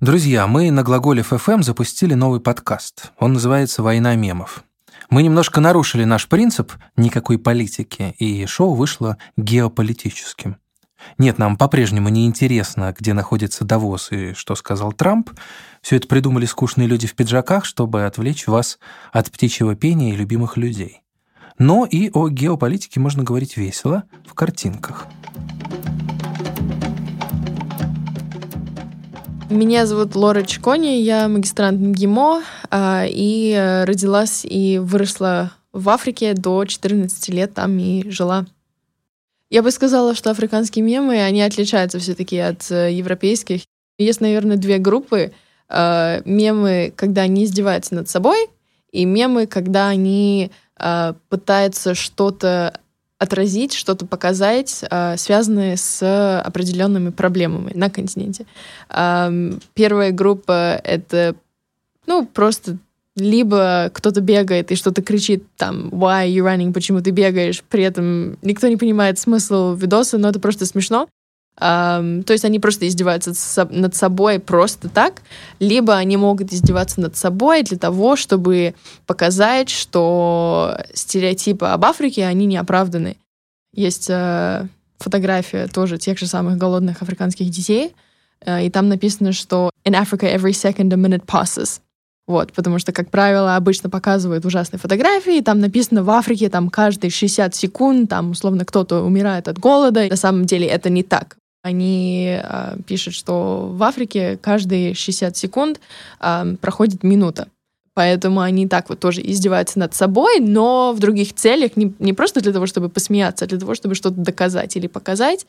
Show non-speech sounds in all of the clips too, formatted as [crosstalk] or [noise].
Друзья, мы на Глаголев FM запустили новый подкаст. Он называется «Война мемов». Мы немножко нарушили наш принцип никакой политики, и шоу вышло геополитическим. Нет, нам по-прежнему не интересно, где находится Давос и что сказал Трамп. Все это придумали скучные люди в пиджаках, чтобы отвлечь вас от птичьего пения и любимых людей. Но и о геополитике можно говорить весело в картинках. Меня зовут Лора Чкони, я магистрант МГИМО а, и родилась и выросла в Африке до 14 лет, там и жила. Я бы сказала, что африканские мемы, они отличаются все-таки от э, европейских. Есть, наверное, две группы. Э, мемы, когда они издеваются над собой, и мемы, когда они э, пытаются что-то отразить, что-то показать, э, связанное с определенными проблемами на континенте. Первая группа — это ну, просто либо кто-то бегает и что-то кричит там «Why are you running?», «Почему ты бегаешь?», при этом никто не понимает смысл видоса, но это просто смешно. Um, то есть они просто издеваются над собой просто так, либо они могут издеваться над собой для того, чтобы показать, что стереотипы об Африке, они не оправданы. Есть uh, фотография тоже тех же самых голодных африканских детей, uh, и там написано, что «In Africa every second a minute passes». Вот, потому что, как правило, обычно показывают ужасные фотографии, там написано в Африке, там каждые 60 секунд, там, условно, кто-то умирает от голода. На самом деле это не так. Они э, пишут, что в Африке каждые 60 секунд э, проходит минута. Поэтому они так вот тоже издеваются над собой, но в других целях, не, не просто для того, чтобы посмеяться, а для того, чтобы что-то доказать или показать.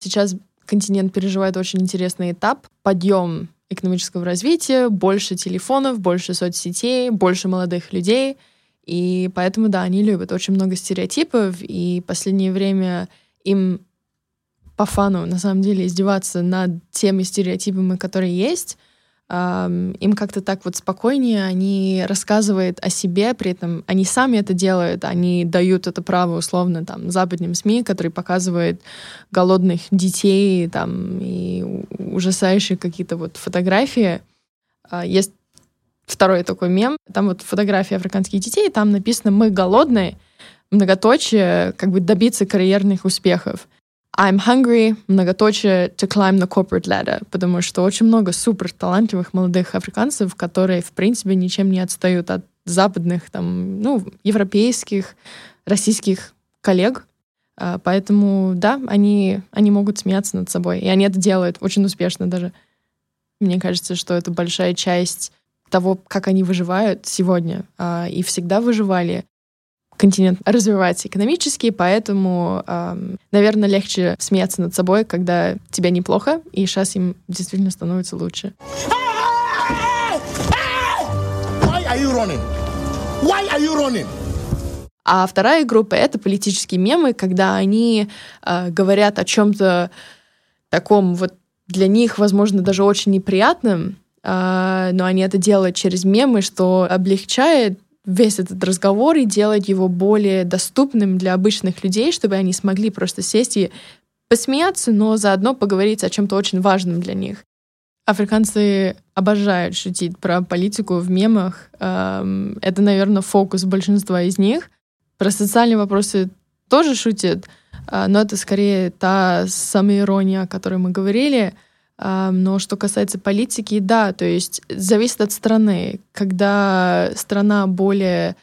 Сейчас континент переживает очень интересный этап. Подъем экономического развития, больше телефонов, больше соцсетей, больше молодых людей. И поэтому, да, они любят очень много стереотипов, и в последнее время им по фану, на самом деле, издеваться над теми стереотипами, которые есть, им как-то так вот спокойнее, они рассказывают о себе, при этом они сами это делают, они дают это право условно там западным СМИ, которые показывают голодных детей там и ужасающие какие-то вот фотографии. А, есть второй такой мем, там вот фотографии африканских детей, там написано «Мы голодные», многоточие, как бы добиться карьерных успехов. I'm hungry, многоточие, to climb the corporate ladder, потому что очень много супер талантливых молодых африканцев, которые, в принципе, ничем не отстают от западных, там, ну, европейских, российских коллег. А, поэтому, да, они, они могут смеяться над собой, и они это делают очень успешно даже. Мне кажется, что это большая часть того, как они выживают сегодня, а, и всегда выживали континент развивается экономически, поэтому, э, наверное, легче смеяться над собой, когда тебе неплохо, и сейчас им действительно становится лучше. А вторая группа — это политические мемы, когда они э, говорят о чем-то таком вот для них, возможно, даже очень неприятным, э, но они это делают через мемы, что облегчает весь этот разговор и делать его более доступным для обычных людей, чтобы они смогли просто сесть и посмеяться, но заодно поговорить о чем-то очень важном для них. Африканцы обожают шутить про политику в мемах. Эм, это, наверное, фокус большинства из них. Про социальные вопросы тоже шутят, э, но это скорее та самоирония, о которой мы говорили — но что касается политики, да, то есть зависит от страны. Когда страна более,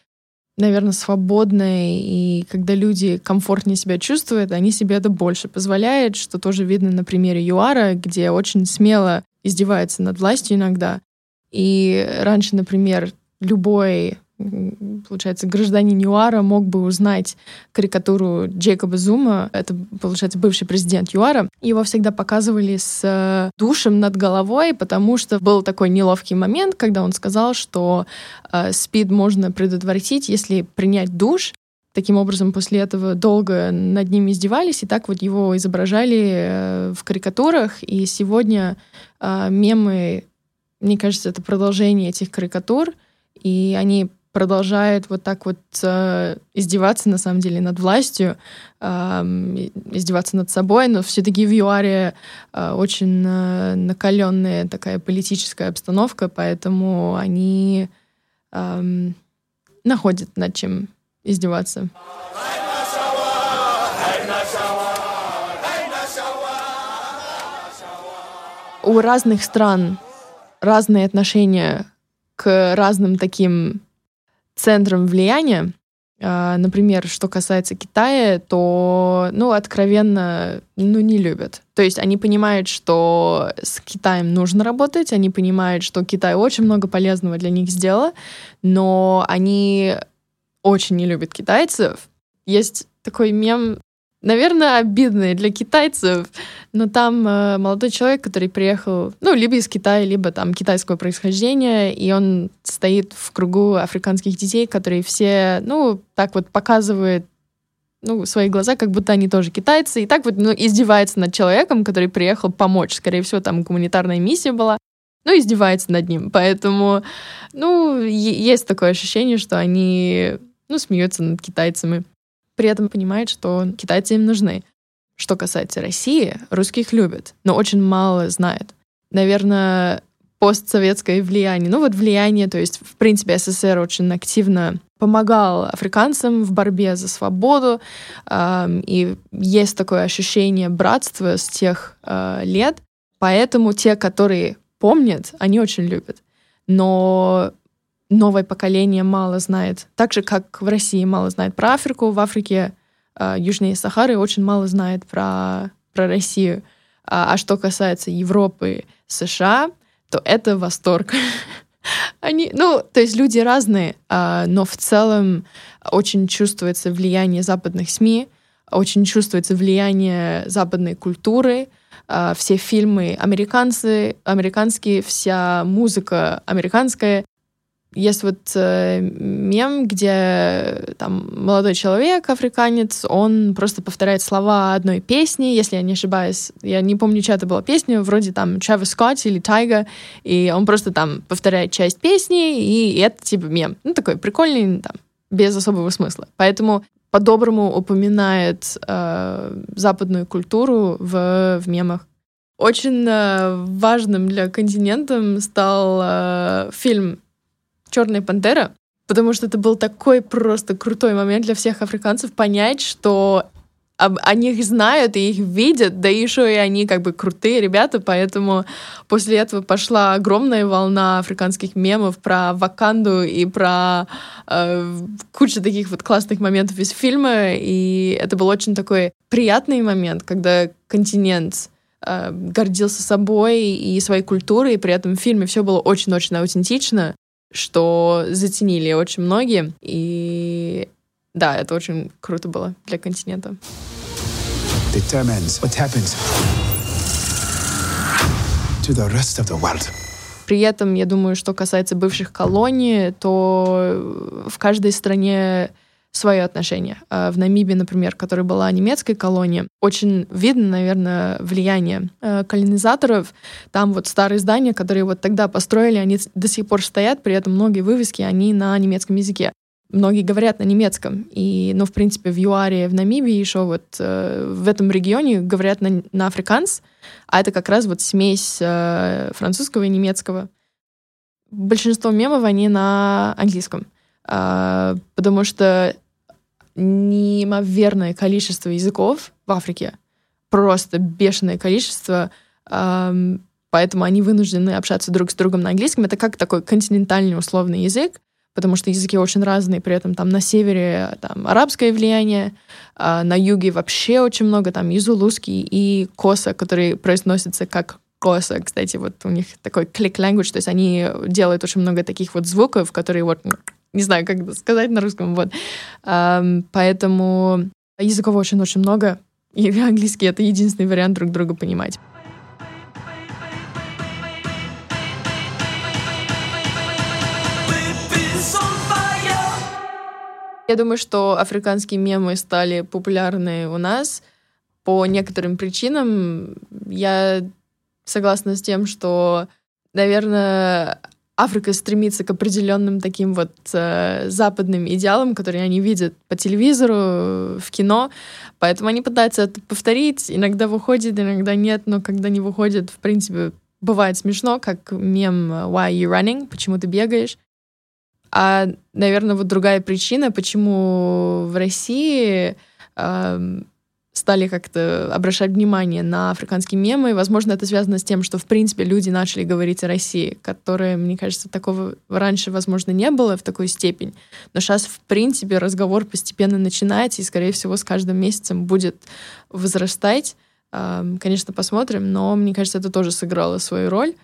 наверное, свободная, и когда люди комфортнее себя чувствуют, они себе это больше позволяют, что тоже видно на примере ЮАРа, где очень смело издевается над властью иногда. И раньше, например, любой получается, гражданин ЮАРа мог бы узнать карикатуру Джейкоба Зума, это, получается, бывший президент ЮАРа. Его всегда показывали с э, душем над головой, потому что был такой неловкий момент, когда он сказал, что э, СПИД можно предотвратить, если принять душ. Таким образом, после этого долго над ним издевались, и так вот его изображали э, в карикатурах. И сегодня э, мемы, мне кажется, это продолжение этих карикатур, и они продолжает вот так вот э, издеваться, на самом деле, над властью, э, издеваться над собой, но все-таки в ЮАРе э, очень э, накаленная такая политическая обстановка, поэтому они э, находят над чем издеваться. У разных стран разные отношения к разным таким центрам влияния. А, например, что касается Китая, то, ну, откровенно, ну, не любят. То есть они понимают, что с Китаем нужно работать, они понимают, что Китай очень много полезного для них сделал, но они очень не любят китайцев. Есть такой мем наверное, обидные для китайцев, но там э, молодой человек, который приехал, ну, либо из Китая, либо там китайского происхождения, и он стоит в кругу африканских детей, которые все, ну, так вот показывают ну, свои глаза, как будто они тоже китайцы, и так вот ну, издевается над человеком, который приехал помочь. Скорее всего, там гуманитарная миссия была, ну, издевается над ним. Поэтому, ну, есть такое ощущение, что они, ну, смеются над китайцами при этом понимает, что китайцы им нужны. Что касается России, русских любят, но очень мало знает. Наверное, постсоветское влияние. Ну вот влияние, то есть, в принципе, СССР очень активно помогал африканцам в борьбе за свободу, э, и есть такое ощущение братства с тех э, лет, поэтому те, которые помнят, они очень любят. Но новое поколение мало знает. Так же, как в России мало знает про Африку, в Африке э, южнее Сахары очень мало знает про, про Россию. А, а что касается Европы, США, то это восторг. [laughs] Они, ну, то есть люди разные, а, но в целом очень чувствуется влияние западных СМИ, очень чувствуется влияние западной культуры, а, все фильмы американцы, американские, вся музыка американская, есть вот э, мем, где там молодой человек, африканец, он просто повторяет слова одной песни, если я не ошибаюсь. Я не помню, чья это была песня, вроде там Travis Scott или Тайга, и он просто там повторяет часть песни, и это типа мем. Ну, такой прикольный, там, без особого смысла. Поэтому по-доброму упоминает э, западную культуру в, в мемах. Очень э, важным для континента стал э, фильм Черная пантера, потому что это был такой просто крутой момент для всех африканцев понять, что об, о них знают и их видят, да еще и они как бы крутые ребята, поэтому после этого пошла огромная волна африканских мемов про Ваканду и про э, кучу таких вот классных моментов из фильма, и это был очень такой приятный момент, когда континент э, гордился собой и своей культурой, и при этом в фильме все было очень-очень аутентично, что заценили очень многие. И да, это очень круто было для континента. При этом, я думаю, что касается бывших колоний, то в каждой стране свое отношение. А в Намибии, например, которая была немецкой колонией, очень видно, наверное, влияние э, колонизаторов. Там вот старые здания, которые вот тогда построили, они до сих пор стоят, при этом многие вывески, они на немецком языке. Многие говорят на немецком. И, ну, в принципе, в ЮАРе, в Намибии еще вот э, в этом регионе говорят на, на африканс, а это как раз вот смесь э, французского и немецкого. Большинство мемов, они на английском. Uh, потому что неимоверное количество языков в Африке, просто бешеное количество, эм, поэтому они вынуждены общаться друг с другом на английском. Это как такой континентальный условный язык, потому что языки очень разные, при этом там на севере там арабское влияние, а на юге вообще очень много там и зулузский, и коса, который произносится как коса, кстати, вот у них такой click language, то есть они делают очень много таких вот звуков, которые вот не знаю, как это сказать на русском, вот. Поэтому языков очень-очень много, и [laughs] английский — это единственный вариант друг друга понимать. Я думаю, что африканские мемы стали популярны у нас по некоторым причинам. Я согласна с тем, что, наверное, Африка стремится к определенным таким вот э, западным идеалам, которые они видят по телевизору, в кино. Поэтому они пытаются это повторить. Иногда выходит, иногда нет, но когда не выходит, в принципе, бывает смешно, как мем «Why are you running?» «Почему ты бегаешь?» А, наверное, вот другая причина, почему в России э, стали как-то обращать внимание на африканские мемы. Возможно, это связано с тем, что, в принципе, люди начали говорить о России, которая, мне кажется, такого раньше, возможно, не было в такой степени. Но сейчас, в принципе, разговор постепенно начинается, и, скорее всего, с каждым месяцем будет возрастать. Конечно, посмотрим, но мне кажется, это тоже сыграло свою роль.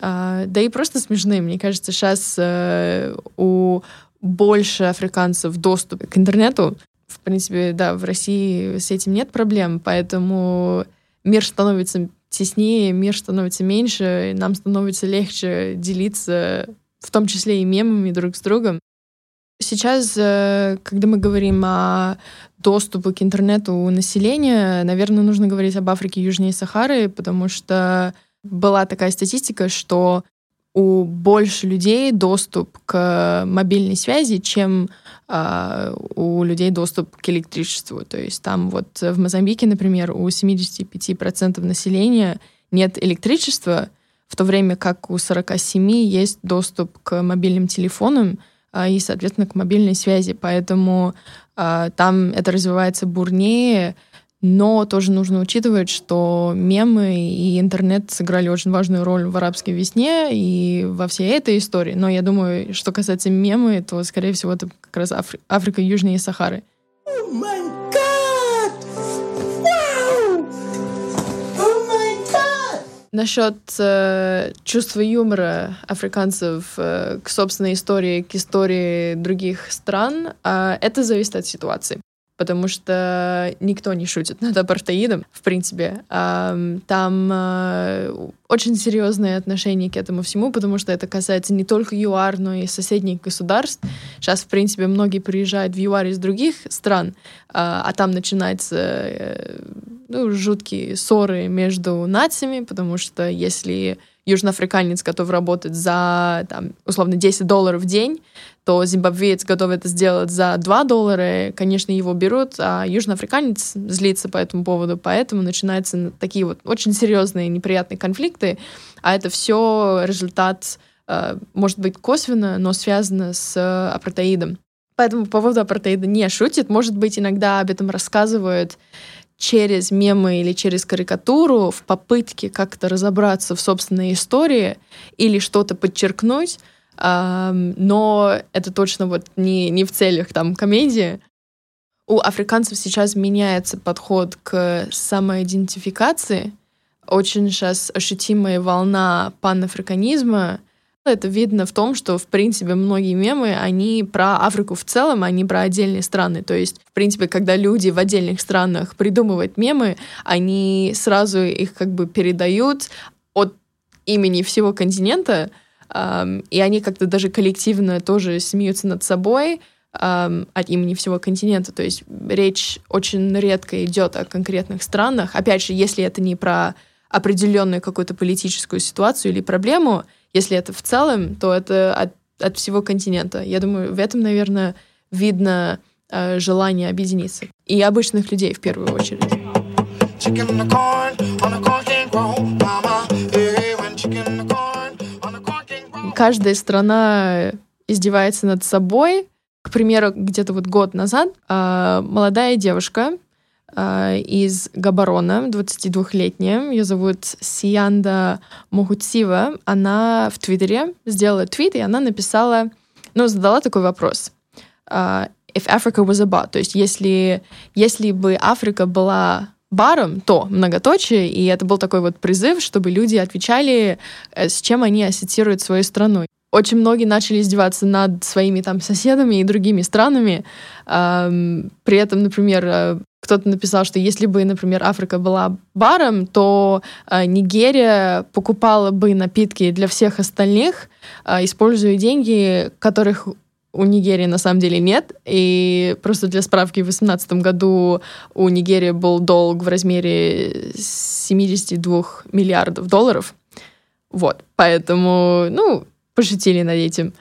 А, да и просто смешные. Мне кажется, сейчас э, у больше африканцев доступ к интернету, в принципе, да, в России с этим нет проблем, поэтому мир становится теснее, мир становится меньше, и нам становится легче делиться, в том числе и мемами друг с другом. Сейчас, э, когда мы говорим о доступе к интернету у населения, наверное, нужно говорить об Африке южнее Сахары, потому что была такая статистика, что у больше людей доступ к мобильной связи, чем э, у людей доступ к электричеству. То есть там вот в Мозамбике, например, у 75% населения нет электричества, в то время как у 47 есть доступ к мобильным телефонам э, и, соответственно, к мобильной связи. Поэтому э, там это развивается бурнее, но тоже нужно учитывать, что мемы и интернет сыграли очень важную роль в арабской весне и во всей этой истории. Но я думаю, что касается мемы, то, скорее всего, это как раз Афри- Африка южнее Сахары. Oh Насчет э, чувства юмора африканцев э, к собственной истории, к истории других стран, э, это зависит от ситуации потому что никто не шутит над апартеидом, в принципе. Там э, очень серьезные отношения к этому всему, потому что это касается не только ЮАР, но и соседних государств. Сейчас, в принципе, многие приезжают в ЮАР из других стран, а, а там начинаются э, ну, жуткие ссоры между нациями, потому что если южноафриканец готов работать за, там, условно, 10 долларов в день, то зимбабвеец готов это сделать за 2 доллара, конечно, его берут, а южноафриканец злится по этому поводу, поэтому начинаются такие вот очень серьезные неприятные конфликты, а это все результат, э, может быть, косвенно, но связано с апартеидом. Поэтому по поводу апартеида не шутит, может быть, иногда об этом рассказывают через мемы или через карикатуру в попытке как-то разобраться в собственной истории или что-то подчеркнуть, но это точно вот не, не в целях там комедии. У африканцев сейчас меняется подход к самоидентификации. Очень сейчас ощутимая волна панафриканизма — это видно в том, что, в принципе, многие мемы, они про Африку в целом, а не про отдельные страны. То есть, в принципе, когда люди в отдельных странах придумывают мемы, они сразу их как бы передают от имени всего континента, эм, и они как-то даже коллективно тоже смеются над собой, эм, от имени всего континента. То есть речь очень редко идет о конкретных странах. Опять же, если это не про определенную какую-то политическую ситуацию или проблему, если это в целом, то это от, от всего континента. Я думаю, в этом, наверное, видно э, желание объединиться. И обычных людей в первую очередь. Каждая страна издевается над собой. К примеру, где-то вот год назад э, молодая девушка из Габарона, 22-летняя. Ее зовут Сианда Мухутсива. Она в Твиттере сделала твит, и она написала, ну, задала такой вопрос. Uh, If Africa was a bar, то есть если, если бы Африка была баром, то многоточие, и это был такой вот призыв, чтобы люди отвечали, э, с чем они ассоциируют свою страну. Очень многие начали издеваться над своими там соседами и другими странами. При этом, например, кто-то написал, что если бы, например, Африка была баром, то э, Нигерия покупала бы напитки для всех остальных, э, используя деньги, которых у Нигерии на самом деле нет. И просто для справки, в 2018 году у Нигерии был долг в размере 72 миллиардов долларов. Вот, поэтому, ну, пошутили над этим.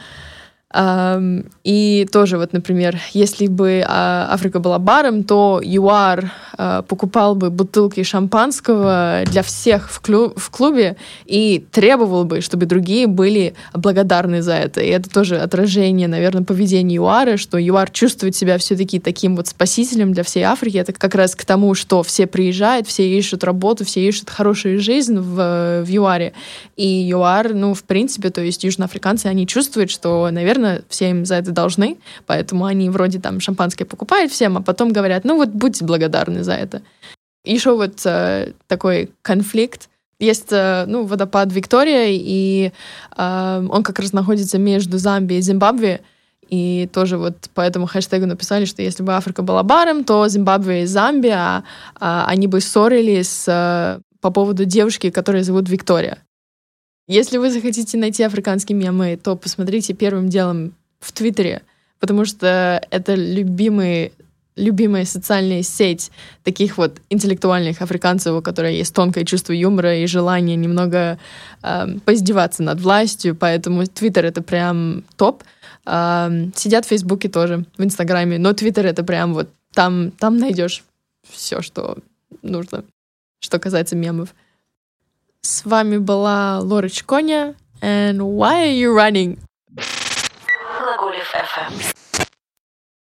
И тоже вот, например, если бы а, Африка была баром, то ЮАР а, покупал бы бутылки шампанского для всех в, клю в клубе и требовал бы, чтобы другие были благодарны за это. И это тоже отражение, наверное, поведения ЮАРа, что ЮАР чувствует себя все-таки таким вот спасителем для всей Африки. Это как раз к тому, что все приезжают, все ищут работу, все ищут хорошую жизнь в, в ЮАРе. И ЮАР, ну, в принципе, то есть южноафриканцы, они чувствуют, что, наверное, наверное, все им за это должны, поэтому они вроде там шампанское покупают всем, а потом говорят, ну вот будьте благодарны за это. Еще вот э, такой конфликт. Есть э, ну, водопад Виктория, и э, он как раз находится между Замбией и Зимбабве. И тоже вот по этому хэштегу написали, что если бы Африка была баром, то Зимбабве и Замбия, а, они бы ссорились э, по поводу девушки, которая зовут Виктория. Если вы захотите найти африканские мемы, то посмотрите первым делом в Твиттере, потому что это любимый любимая социальная сеть таких вот интеллектуальных африканцев, у которых есть тонкое чувство юмора и желание немного э, поиздеваться над властью, поэтому Твиттер это прям топ. Э, сидят в Фейсбуке тоже, в Инстаграме, но Твиттер это прям вот там, там найдешь все, что нужно, что касается мемов. С вами была Лора Чконя. And why are you running? Глаголев FM.